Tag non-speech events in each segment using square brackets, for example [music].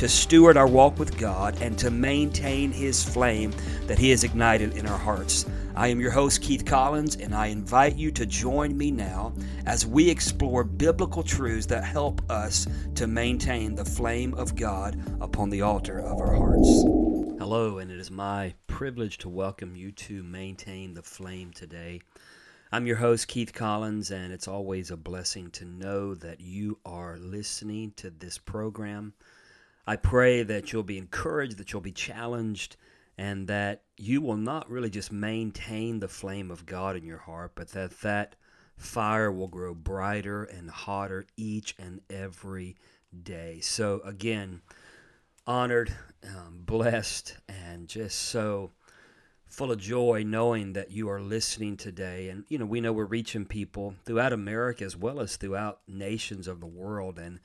to steward our walk with God and to maintain His flame that He has ignited in our hearts. I am your host, Keith Collins, and I invite you to join me now as we explore biblical truths that help us to maintain the flame of God upon the altar of our hearts. Hello, and it is my privilege to welcome you to Maintain the Flame today. I'm your host, Keith Collins, and it's always a blessing to know that you are listening to this program. I pray that you'll be encouraged, that you'll be challenged, and that you will not really just maintain the flame of God in your heart, but that that fire will grow brighter and hotter each and every day. So, again, honored, um, blessed, and just so full of joy knowing that you are listening today. And, you know, we know we're reaching people throughout America as well as throughout nations of the world. And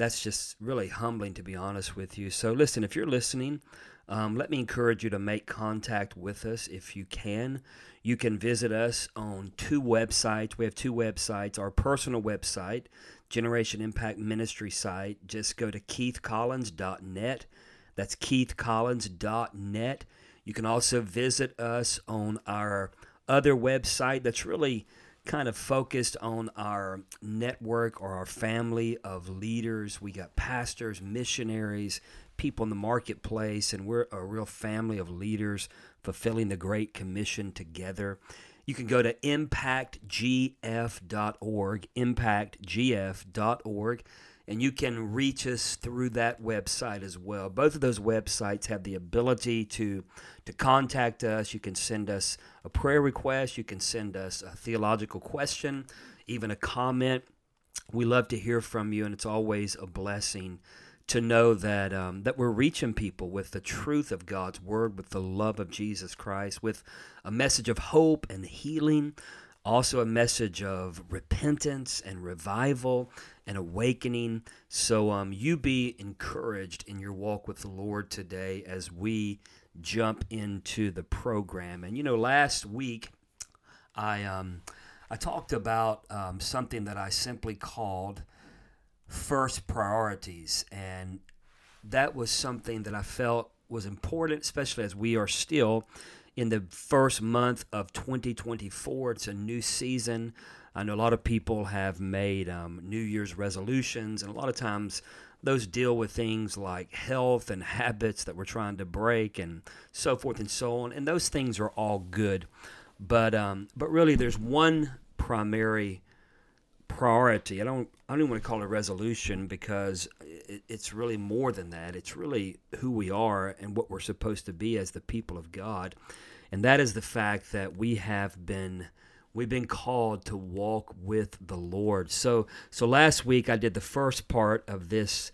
that's just really humbling, to be honest with you. So, listen, if you're listening, um, let me encourage you to make contact with us if you can. You can visit us on two websites. We have two websites. Our personal website, Generation Impact Ministry site, just go to keithcollins.net. That's keithcollins.net. You can also visit us on our other website that's really kind of focused on our network or our family of leaders. We got pastors, missionaries, people in the marketplace, and we're a real family of leaders fulfilling the Great Commission together. You can go to impactgf.org, impactgf.org, and you can reach us through that website as well. Both of those websites have the ability to, to contact us. You can send us a prayer request, you can send us a theological question, even a comment. We love to hear from you, and it's always a blessing to know that um, that we're reaching people with the truth of God's word, with the love of Jesus Christ, with a message of hope and healing, also a message of repentance and revival and awakening. So um, you be encouraged in your walk with the Lord today as we jump into the program. And you know, last week I um, I talked about um, something that I simply called first priorities. And that was something that I felt was important, especially as we are still in the first month of 2024. It's a new season. I know a lot of people have made um, New Year's resolutions, and a lot of times those deal with things like health and habits that we're trying to break, and so forth and so on. And those things are all good, but um, but really, there's one primary priority. I don't I don't even want to call it a resolution because it, it's really more than that. It's really who we are and what we're supposed to be as the people of God, and that is the fact that we have been we've been called to walk with the Lord. So so last week I did the first part of this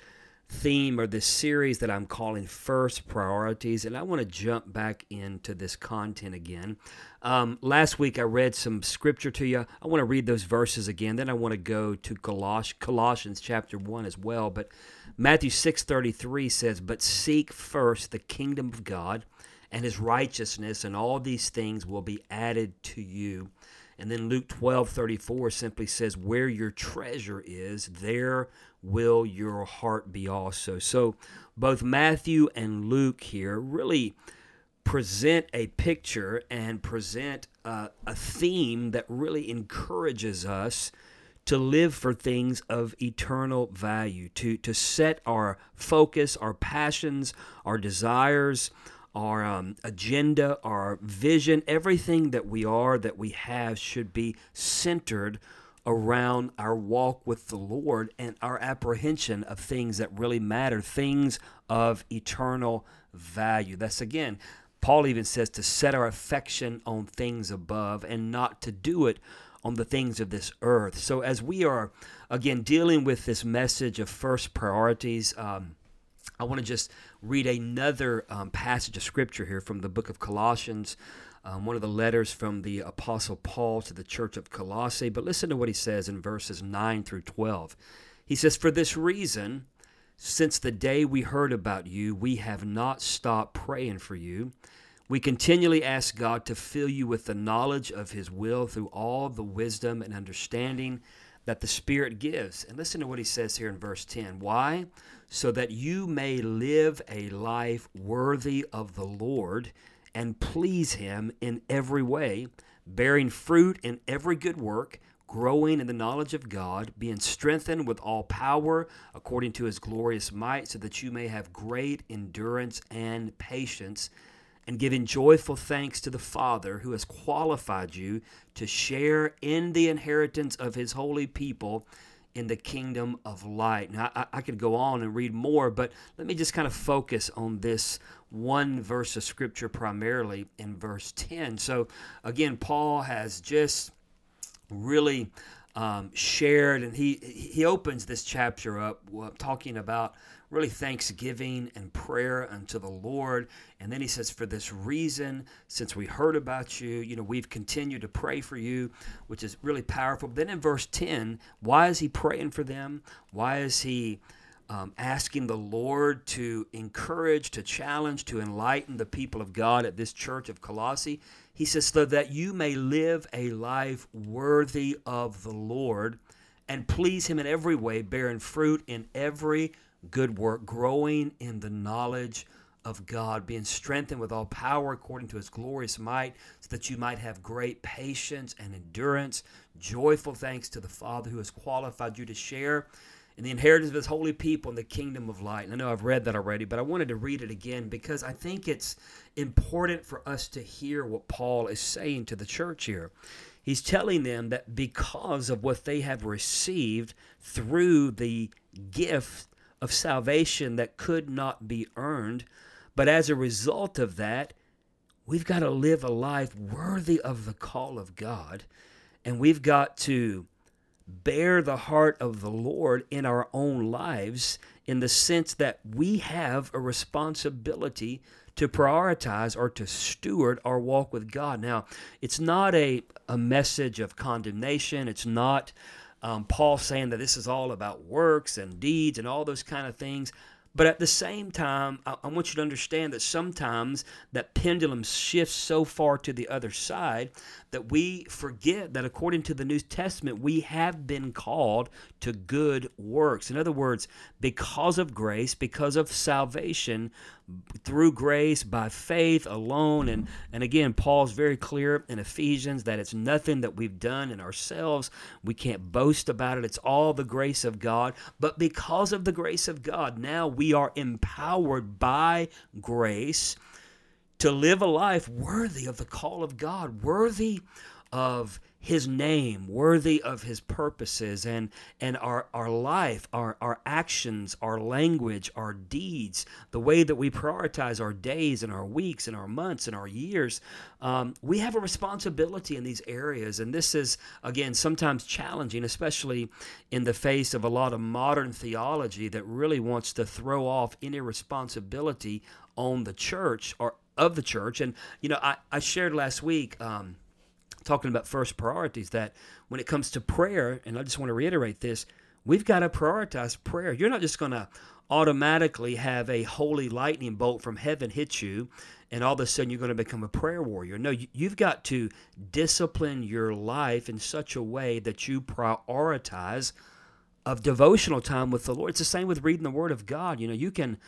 theme or this series that I'm calling First Priorities, and I want to jump back into this content again. Um, last week I read some scripture to you. I want to read those verses again. Then I want to go to Coloss- Colossians chapter 1 as well. But Matthew 6:33 says, "But seek first the kingdom of God and his righteousness, and all these things will be added to you." And then Luke 12 34 simply says, Where your treasure is, there will your heart be also. So both Matthew and Luke here really present a picture and present uh, a theme that really encourages us to live for things of eternal value, to, to set our focus, our passions, our desires our um, agenda, our vision, everything that we are, that we have, should be centered around our walk with the Lord and our apprehension of things that really matter, things of eternal value. That's again, Paul even says to set our affection on things above and not to do it on the things of this earth. So, as we are again dealing with this message of first priorities, um, I want to just read another um, passage of scripture here from the book of Colossians um, one of the letters from the Apostle Paul to the church of Colossae. But listen to what he says in verses 9 through 12. He says, For this reason, since the day we heard about you, we have not stopped praying for you. We continually ask God to fill you with the knowledge of His will through all the wisdom and understanding that the Spirit gives. And listen to what He says here in verse 10. Why? So that you may live a life worthy of the Lord and please Him in every way, bearing fruit in every good work, growing in the knowledge of God, being strengthened with all power according to His glorious might, so that you may have great endurance and patience, and giving joyful thanks to the Father who has qualified you to share in the inheritance of His holy people in the kingdom of light. Now, I, I, could go on and read more, but let me just kind of focus on this one verse of scripture primarily in verse 10. So, again, Paul has just really um, shared, and he, he opens this chapter up talking about really thanksgiving and prayer unto the Lord. And then he says, For this reason, since we heard about you, you know, we've continued to pray for you, which is really powerful. Then in verse 10, why is he praying for them? Why is he um, asking the Lord to encourage, to challenge, to enlighten the people of God at this church of Colossae? He says, So that you may live a life worthy of the Lord and please Him in every way, bearing fruit in every good work, growing in the knowledge of God, being strengthened with all power according to his glorious might, so that you might have great patience and endurance, joyful thanks to the Father who has qualified you to share in the inheritance of his holy people in the kingdom of light. And I know I've read that already, but I wanted to read it again because I think it's important for us to hear what Paul is saying to the church here. He's telling them that because of what they have received through the gift of salvation that could not be earned. But as a result of that, we've got to live a life worthy of the call of God. And we've got to bear the heart of the Lord in our own lives in the sense that we have a responsibility to prioritize or to steward our walk with God. Now, it's not a, a message of condemnation. It's not um, Paul saying that this is all about works and deeds and all those kind of things. But at the same time, I, I, want you to understand that sometimes that pendulum shifts so far to the other side that we forget that according to the New Testament, we have been called to good works. In other words, because of grace, because of salvation, through grace by faith alone. And and again Paul's very clear in Ephesians that it's nothing that we've done in ourselves. We can't boast about it. It's all the grace of God. But because of the grace of God now we are empowered by grace to live a life worthy of the call of God worthy of his name, worthy of his purposes, and, and our, our life, our, our actions, our language, our deeds, the way that we prioritize our days and our weeks and our months and our years. Um, we have a responsibility in these areas. And this is, again, sometimes challenging, especially in the face of a lot of modern theology that really wants to throw off any responsibility on the church or of the church. And, you know, I, I shared last week. Um, talking about first priorities that when it comes to prayer, and I just want to reiterate this, we've got to prioritize prayer. You're not just going to automatically have a holy lightning bolt from heaven hit you and all of a sudden you're going to become a prayer warrior. No, you've got to discipline your life in such a way that you prioritize of devotional time with the Lord. It's the same with reading the Word of God. You know, you can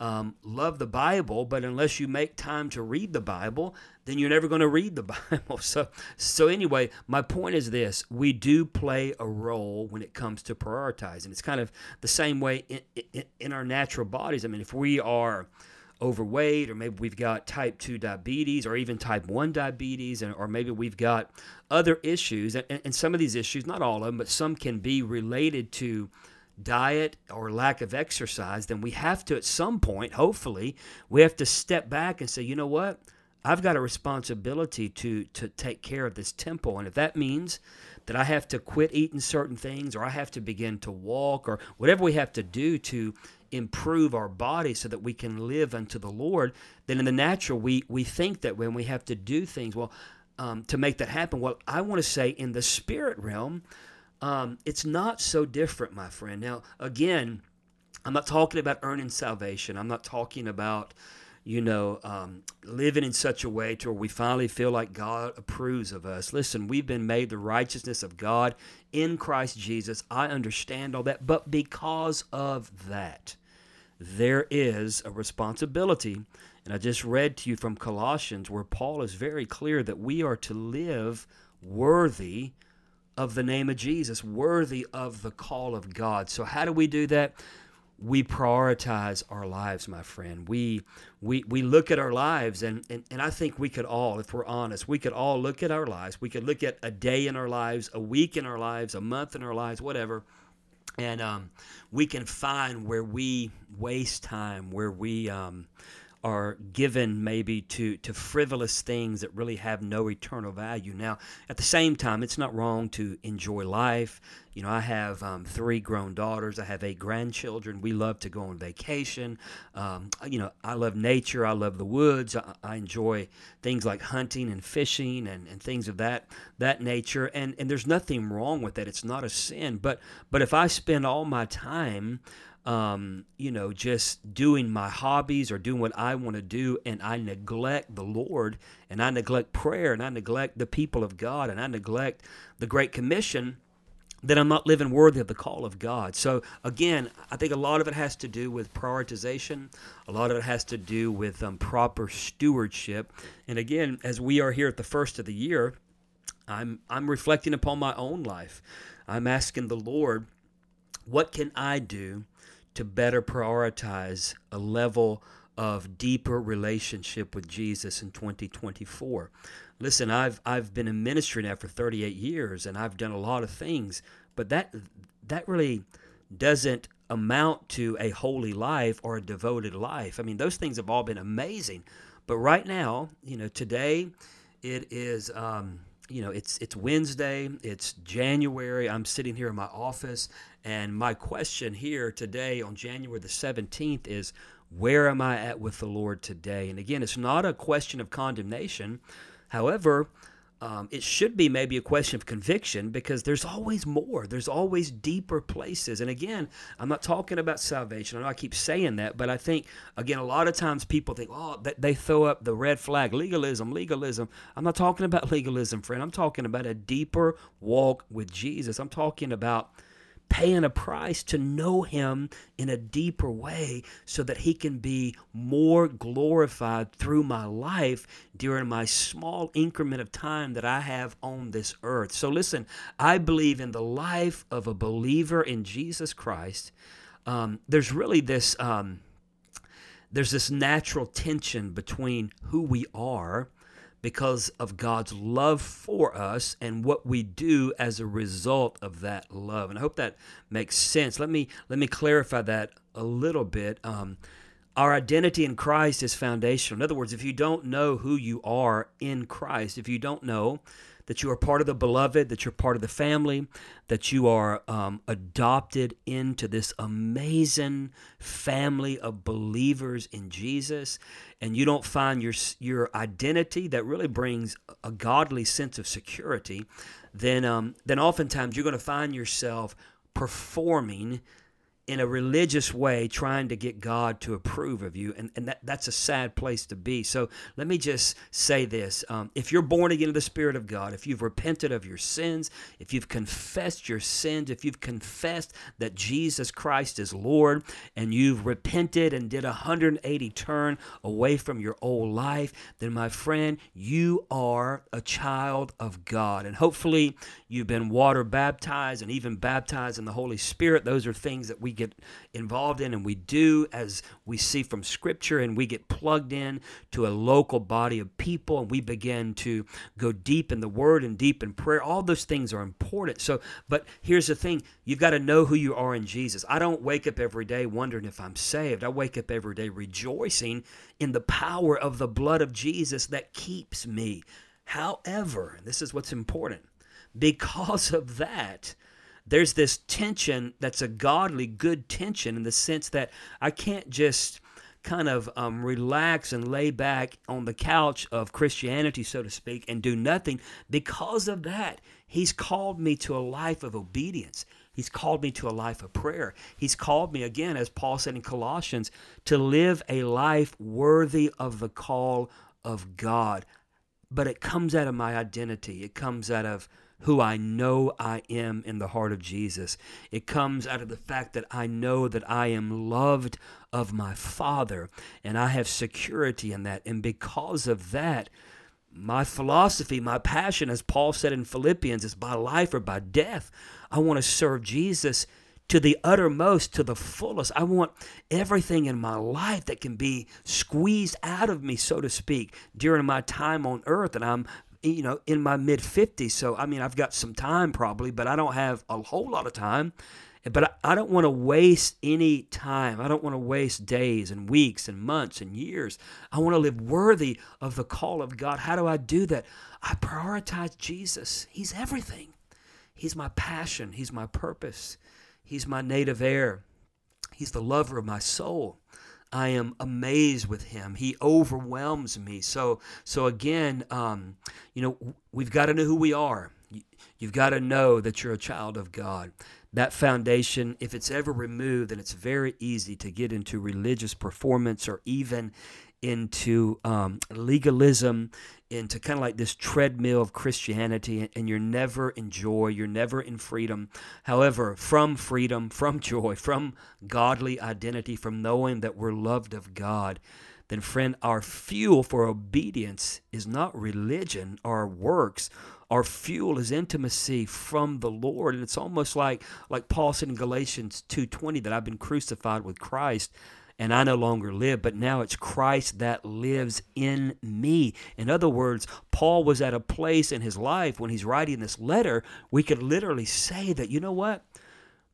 um, love the Bible, but unless you make time to read the Bible, then you're never going to read the [laughs] Bible. So, so anyway, my point is this: we do play a role when it comes to prioritizing. It's kind of the same way in, in, in our natural bodies. I mean, if we are overweight, or maybe we've got type 2 diabetes, or even type 1 diabetes, and, or maybe we've got other issues. And, and some of these issues, not all of them, but some can be related to diet or lack of exercise, then we have to, at some point, hopefully, we have to step back and say, you know what? I've got a responsibility to to take care of this temple, and if that means that I have to quit eating certain things, or I have to begin to walk, or whatever we have to do to improve our body so that we can live unto the Lord, then in the natural we we think that when we have to do things, well, um, to make that happen. Well, I want to say in the spirit realm, um, it's not so different, my friend. Now, again, I'm not talking about earning salvation. I'm not talking about you know, um, living in such a way to where we finally feel like God approves of us. Listen, we've been made the righteousness of God in Christ Jesus. I understand all that, but because of that, there is a responsibility. And I just read to you from Colossians where Paul is very clear that we are to live worthy of the name of Jesus, worthy of the call of God. So, how do we do that? we prioritize our lives, my friend. We we we look at our lives and, and, and I think we could all, if we're honest, we could all look at our lives. We could look at a day in our lives, a week in our lives, a month in our lives, whatever. And um, we can find where we waste time, where we um, are given maybe to, to frivolous things that really have no eternal value. Now, at the same time, it's not wrong to enjoy life. You know, I have um, three grown daughters, I have eight grandchildren. We love to go on vacation. Um, you know, I love nature, I love the woods. I, I enjoy things like hunting and fishing and, and things of that that nature. And, and there's nothing wrong with that. It's not a sin. But but if I spend all my time um, you know, just doing my hobbies or doing what I want to do, and I neglect the Lord, and I neglect prayer, and I neglect the people of God, and I neglect the Great Commission, then I'm not living worthy of the call of God. So, again, I think a lot of it has to do with prioritization, a lot of it has to do with um, proper stewardship. And again, as we are here at the first of the year, I'm, I'm reflecting upon my own life. I'm asking the Lord, what can I do to better prioritize a level of deeper relationship with Jesus in 2024. Listen, I've I've been in ministry now for 38 years and I've done a lot of things, but that that really doesn't amount to a holy life or a devoted life. I mean, those things have all been amazing, but right now, you know, today it is um, you know, it's it's Wednesday, it's January. I'm sitting here in my office, and my question here today on January the 17th is, where am I at with the Lord today? And again, it's not a question of condemnation. However, um, it should be maybe a question of conviction because there's always more. There's always deeper places. And again, I'm not talking about salvation. I know I keep saying that, but I think, again, a lot of times people think, oh, they throw up the red flag legalism, legalism. I'm not talking about [laughs] legalism, friend. I'm talking about a deeper walk with Jesus. I'm talking about paying a price to know him in a deeper way so that he can be more glorified through my life during my small increment of time that I have on this earth. So, listen, I believe in the life of a believer in Jesus Christ. Um, there's really this. Um, there's this natural tension between who we are because of God's love for us and what we do as a result of that love. And I hope that makes sense. Let me let me clarify that a little bit. Um, our identity in Christ is foundational. In other words, if you don't know who you are in Christ, if you don't know that you are part of the beloved, that you're part of the family, that you are um, adopted into this amazing family of believers in Jesus, and you don't find your your identity that really brings a godly sense of security, then um, then oftentimes you're going to find yourself performing in a religious way trying to get God to approve of you. And, and that, that's a sad place to be. So let me just say this. Um, if you're born again of the Spirit of God, if you've repented of your sins, if you've confessed your sins, if you've confessed that Jesus Christ is Lord, and you've repented and did a 180 turn away from your old life, then my friend, you are a child of God. And hopefully you've been water baptized and even baptized in the Holy Spirit. Those are things that we get involved in, and we do as we see from Scripture, and we get plugged in to a local body of people, and we begin to go deep in the Word and deep in prayer. All those things are important. So, but here's the thing you've got to know who you are in Jesus. I don't wake up every day wondering if I'm saved, I wake up every day rejoicing in the power of the blood of Jesus that keeps me. However, this is what's important because of that, there's this tension that's a godly, good tension in the sense that I can't just kind of um, relax and lay back on the couch of Christianity, so to speak, and do nothing. Because of that, He's called me to a life of obedience. He's called me to a life of prayer. He's called me, again, as Paul said in Colossians, to live a life worthy of the call of God. But it comes out of my identity, it comes out of who I know I am in the heart of Jesus. It comes out of the fact that I know that I am loved of my Father and I have security in that. And because of that, my philosophy, my passion, as Paul said in Philippians, is by life or by death. I want to serve Jesus to the uttermost, to the fullest. I want everything in my life that can be squeezed out of me, so to speak, during my time on earth. And I'm you know, in my mid 50s. So, I mean, I've got some time probably, but I don't have a whole lot of time. But I don't want to waste any time. I don't want to waste days and weeks and months and years. I want to live worthy of the call of God. How do I do that? I prioritize Jesus. He's everything. He's my passion. He's my purpose. He's my native air. He's the lover of my soul. I am amazed with him. He overwhelms me. So, so again, um, you know, we've got to know who we are. You've got to know that you're a child of God. That foundation, if it's ever removed, then it's very easy to get into religious performance or even into um, legalism, into kind of like this treadmill of Christianity, and you're never in joy, you're never in freedom. However, from freedom, from joy, from godly identity, from knowing that we're loved of God, then, friend, our fuel for obedience is not religion or works. Our fuel is intimacy from the Lord. And it's almost like, like Paul said in Galatians 2.20 that I've been crucified with Christ and I no longer live, but now it's Christ that lives in me. In other words, Paul was at a place in his life when he's writing this letter, we could literally say that, you know what?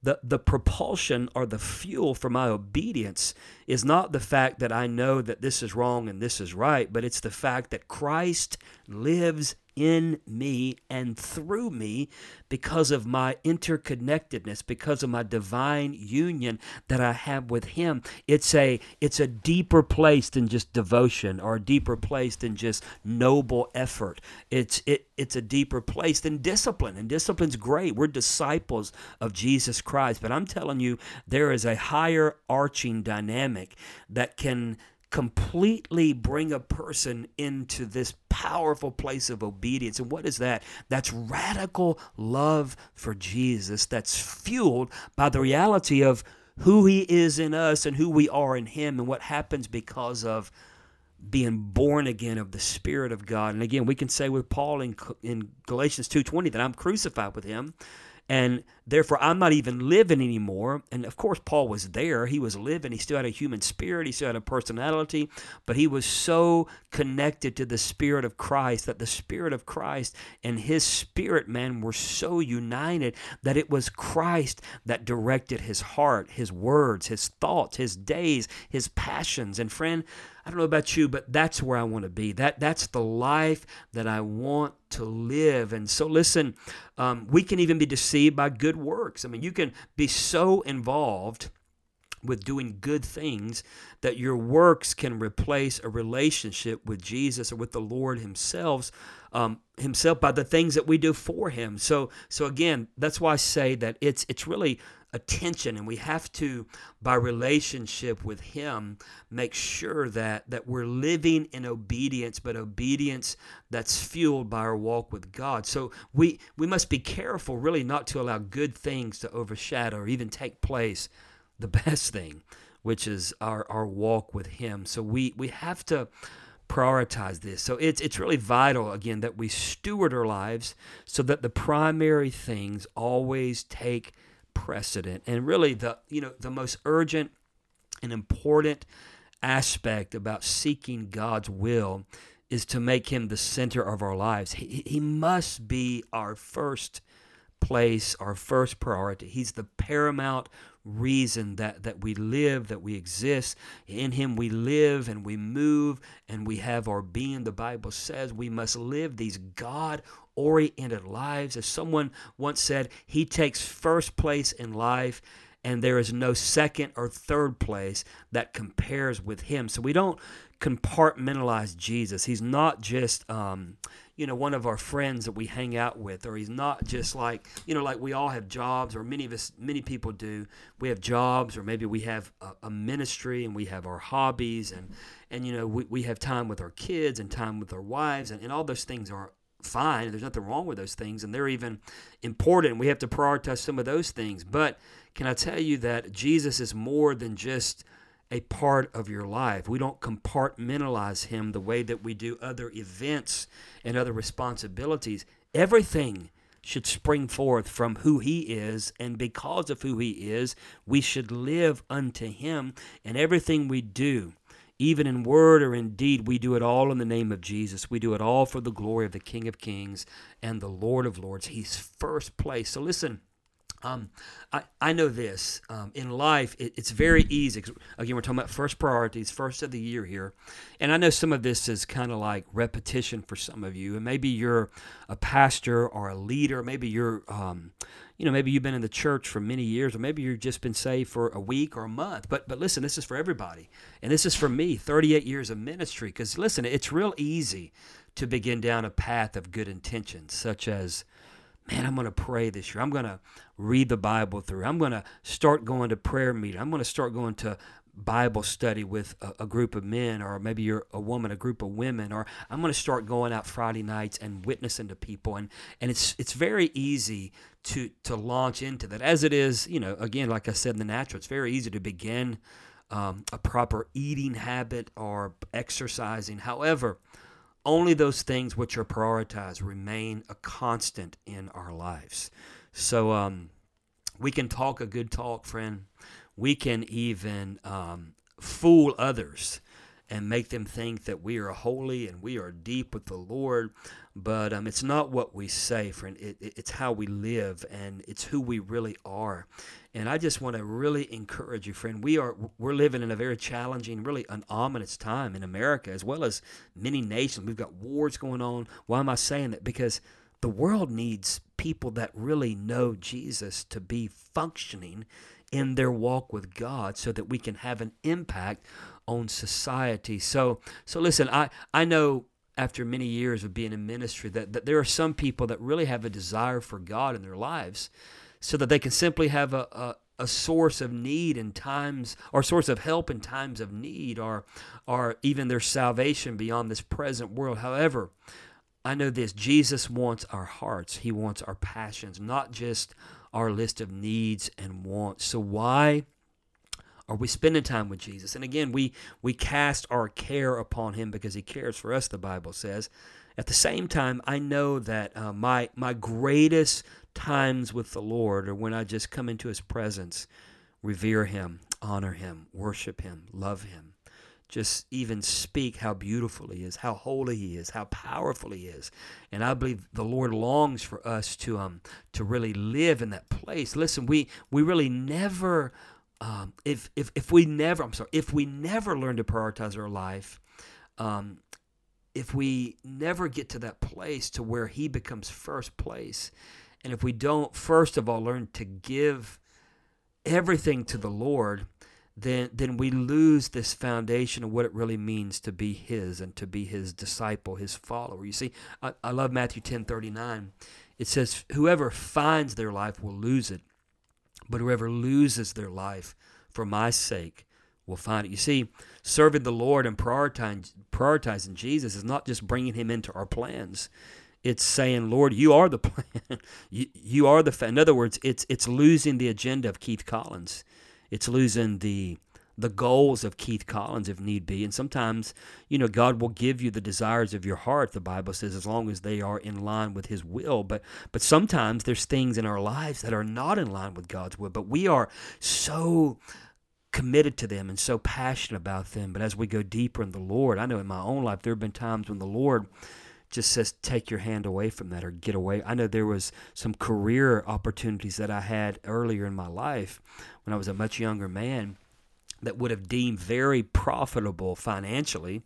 The, the propulsion or the fuel for my obedience is not the fact that I know that this is wrong and this is right, but it's the fact that Christ lives in me and through me because of my interconnectedness because of my divine union that I have with him. It's a it's a deeper place than just devotion or a deeper place than just noble effort. It's it it's a deeper place than discipline and discipline's great. We're disciples of Jesus Christ. But I'm telling you there is a higher arching dynamic that can completely bring a person into this powerful place of obedience. And what is that? That's radical love for Jesus that's fueled by the reality of who he is in us and who we are in him and what happens because of being born again of the spirit of God. And again, we can say with Paul in, in Galatians 2:20 that I'm crucified with him and therefore I'm not even living anymore. And of course, Paul was there. He was living. He still had a human spirit. He still had a personality, but he was so connected to the Spirit of Christ that the Spirit of Christ and his spirit, man, were so united that it was Christ that directed his heart, his words, his thoughts, his days, his passions. And friend, I don't know about you, but that's where I want to be. That that's the life that I want to live. And so, listen, um, we can even be deceived by good works. I mean, you can be so involved with doing good things that your works can replace a relationship with Jesus or with the Lord Himself, um, Himself by the things that we do for Him. So, so again, that's why I say that it's it's really attention and we have to by relationship with him make sure that that we're living in obedience but obedience that's fueled by our walk with God so we we must be careful really not to allow good things to overshadow or even take place the [laughs] best thing which is our our walk with him so we we have to prioritize this. So it's it's really vital again that we steward our lives so that the primary things always take precedent. And really, the you know the most urgent and important aspect about seeking God's will is to make Him the center of our lives. He, he must be our first place, our first priority. He's the paramount reason that, that we live, that we exist. In Him we live and we move and we have our being. The Bible says we must live these God oriented lives. As someone once said, He takes first place in life and there is no second or third place that compares with him. So we don't compartmentalize Jesus. He's not just, um, you know, one of our friends that we hang out with, or he's not just like, you know, like we all have jobs, or many of us, many people do. We have jobs, or maybe we have a, a ministry, and we have our hobbies, and and you know, we, we have time with our kids and time with our wives, and, and all those things are fine. There's nothing wrong with those things, and they're even important. We have to prioritize some of those things. But can I tell you that Jesus is more than just a part of your life? We don't compartmentalize him the way that we do other events and other responsibilities. Everything should spring forth from who he is, and because of who he is, we should live unto him, and everything we do even in word or in deed, we do it all in the name of Jesus. We do it all for the glory of the King of Kings and the Lord of Lords. He's first place. So listen. Um, I, I know this. Um, in life, it, it's very easy. Again, we're talking about first priorities, first of the year here. And I know some of this is kind of like repetition for some of you. And maybe you're a pastor or a leader. Maybe you're um, you know, maybe you've been in the church for many years, or maybe you've just been saved for a week or a month. But but listen, this is for everybody, and this is for me. Thirty-eight years of ministry. Because listen, it's real easy to begin down a path of good intentions, such as, man, I'm going to pray this year. I'm going to read the Bible through. I'm going to start going to prayer meeting. I'm going to start going to Bible study with a, a, group of men, or maybe you're a woman, a group of women, or I'm going to start going out Friday nights and witnessing to people, and and it's it's very easy to to launch into that, as it is, you know, again, like I said in the natural, it's very easy to begin um, a proper eating habit or exercising. However, only those things which are prioritized remain a constant in our lives. So um, we can talk a good talk, friend we can even um, fool others and make them think that we are holy and we are deep with the Lord. But um, it's not what we say, friend. It, it, it's how we live and it's who we really are. And I just want to really encourage you, friend. We are we're living in a very challenging, really an ominous time in America as well as many nations. We've got wars going on. Why am I saying that? Because the world needs people that really know Jesus to be functioning in their walk with God so that we can have an impact on society. So so listen, I I know after many years of being in ministry that, that there are some people that really have a desire for God in their lives so that they can simply have a, a a source of need in times or source of help in times of need or or even their salvation beyond this present world however i know this jesus wants our hearts he wants our passions not just our list of needs and wants. So why are we spending time with Jesus? And again, we we cast our care upon him because he cares for us, the Bible says. At the same time, I know that uh, my my greatest times with the Lord are when I just come into his presence, revere him, honor him, worship him, love him just even speak how beautiful he is, how holy he is, how powerful he is. And I believe the Lord longs for us to um to really live in that place. Listen, we we really never um, if if if we never I'm sorry, if we never learn to prioritize our life, um, if we never get to that place to where he becomes first place, and if we don't first of all learn to give everything to the Lord, then then we lose this foundation of what it really means to be his and to be his disciple, his follower. You see, I, I love Matthew 10 39. It says, Whoever finds their life will lose it, but whoever loses their life for my sake will find it. You see, serving the Lord and prioritizing, prioritizing Jesus is not just bringing him into our plans. It's saying, Lord, you are the [laughs] plan. you, you are the. In other words, it's it's losing the agenda of Keith Collins it's losing the the goals of Keith Collins if need be. And sometimes, you know, God will give you the desires of your heart, the Bible says, as long as they are in line with his will. But but sometimes there's things in our lives that are not in line with God's will. But we are so committed to them and so passionate about them. But as we go deeper in the Lord, I know in my own life there have been times when the Lord just says take your hand away from that or get away. I know there was some career opportunities that I had earlier in my life when I was a much younger man that would have deemed very profitable financially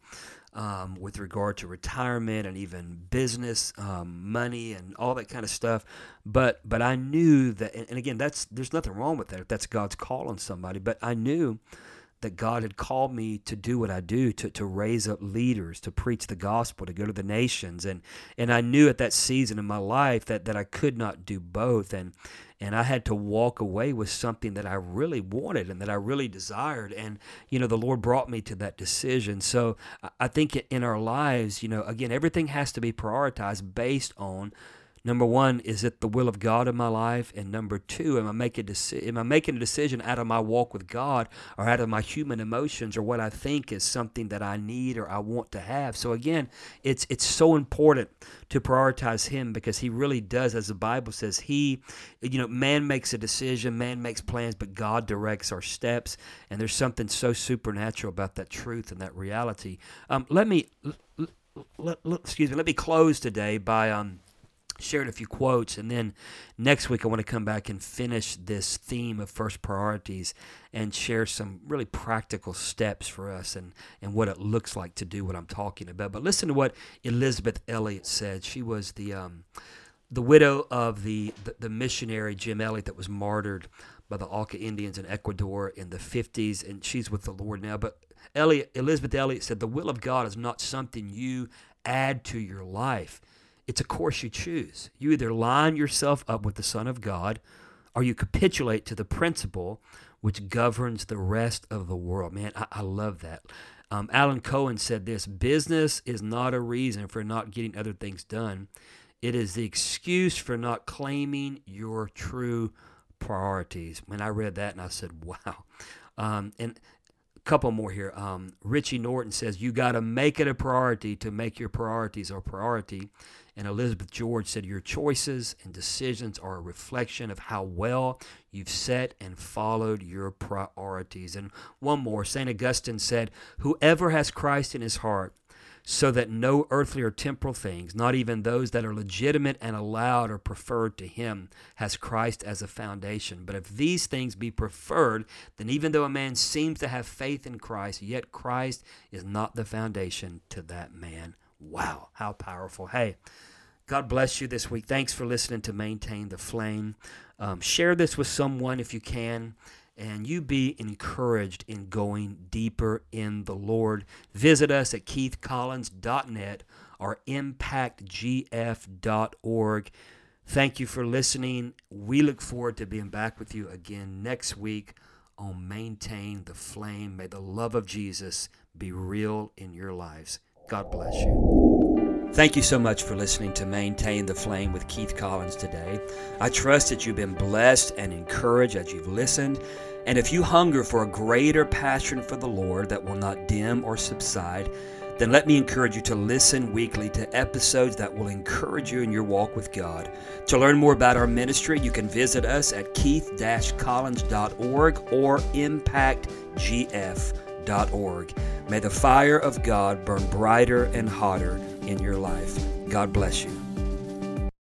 um, with regard to retirement and even business um, money and all that kind of stuff. But but I knew that, and again, that's there's nothing wrong with that if that's God's call on somebody. But I knew that God had called me to do what I do, to, to raise up leaders, to preach the gospel, to go to the nations. And and I knew at that season in my life that, that I could not do both. And and I had to walk away with something that I really wanted and that I really desired. And, you know, the Lord brought me to that decision. So I think in our lives, you know, again, everything has to be prioritized based on Number one, is it the will of God in my life? And number two, am I making deci- am I making a decision out of my walk with God or out of my human emotions or what I think is something that I need or I want to have? So again, it's it's so important to prioritize Him because He really does, as the Bible says, He, you know, man makes a decision, man makes plans, but God directs our steps. And there's something so supernatural about that truth and that reality. Um, let me. Let, excuse me. Let me close today by um, shared a few quotes and then next week i want to come back and finish this theme of first priorities and share some really practical steps for us and, and what it looks like to do what i'm talking about but listen to what elisabeth elliot said she was the um, the widow of the, the, the missionary jim elliot that was martyred by the Auca Indians in Ecuador in the 50s, and she's with the Lord now. But Elliot, Elisabeth Elliot said, The will of God is not something you add to your life. It's a course you choose. You either line yourself up with the Son of God or you capitulate to the principle which governs the rest of the world. Man, I, I love that. Um, Alan Cohen said this business is not a reason for not getting other things done, it is the excuse for not claiming your true priorities. When I read that and I said, wow. Um, and a couple more here. Um, Richie Norton says, You got to make it a priority to make your priorities a priority. And Elizabeth George said, Your choices and decisions are a reflection of how well you've set and followed your priorities. And one more, St. Augustine said, Whoever has Christ in his heart, so that no earthly or temporal things, not even those that are legitimate and allowed or preferred to him, has Christ as a foundation. But if these things be preferred, then even though a man seems to have faith in Christ, yet Christ is not the foundation to that man. Wow, how powerful. Hey, God bless you this week. Thanks for listening to Maintain the Flame. Um, share this with someone if you can, and you be encouraged in going deeper in the Lord. Visit us at keithcollins.net or impactgf.org. Thank you for listening. We look forward to being back with you again next week on Maintain the Flame. May the love of Jesus be real in your lives. God bless you. Thank you so much for listening to Maintain the Flame with Keith Collins today. I trust that you've been blessed and encouraged as you've listened. And if you hunger for a greater passion for the Lord that will not dim or subside, then let me encourage you to listen weekly to episodes that will encourage you in your walk with God. To learn more about our ministry, you can visit us at keith-collins.org or impactgf.org. May the fire of God burn brighter and hotter in your life. God bless you.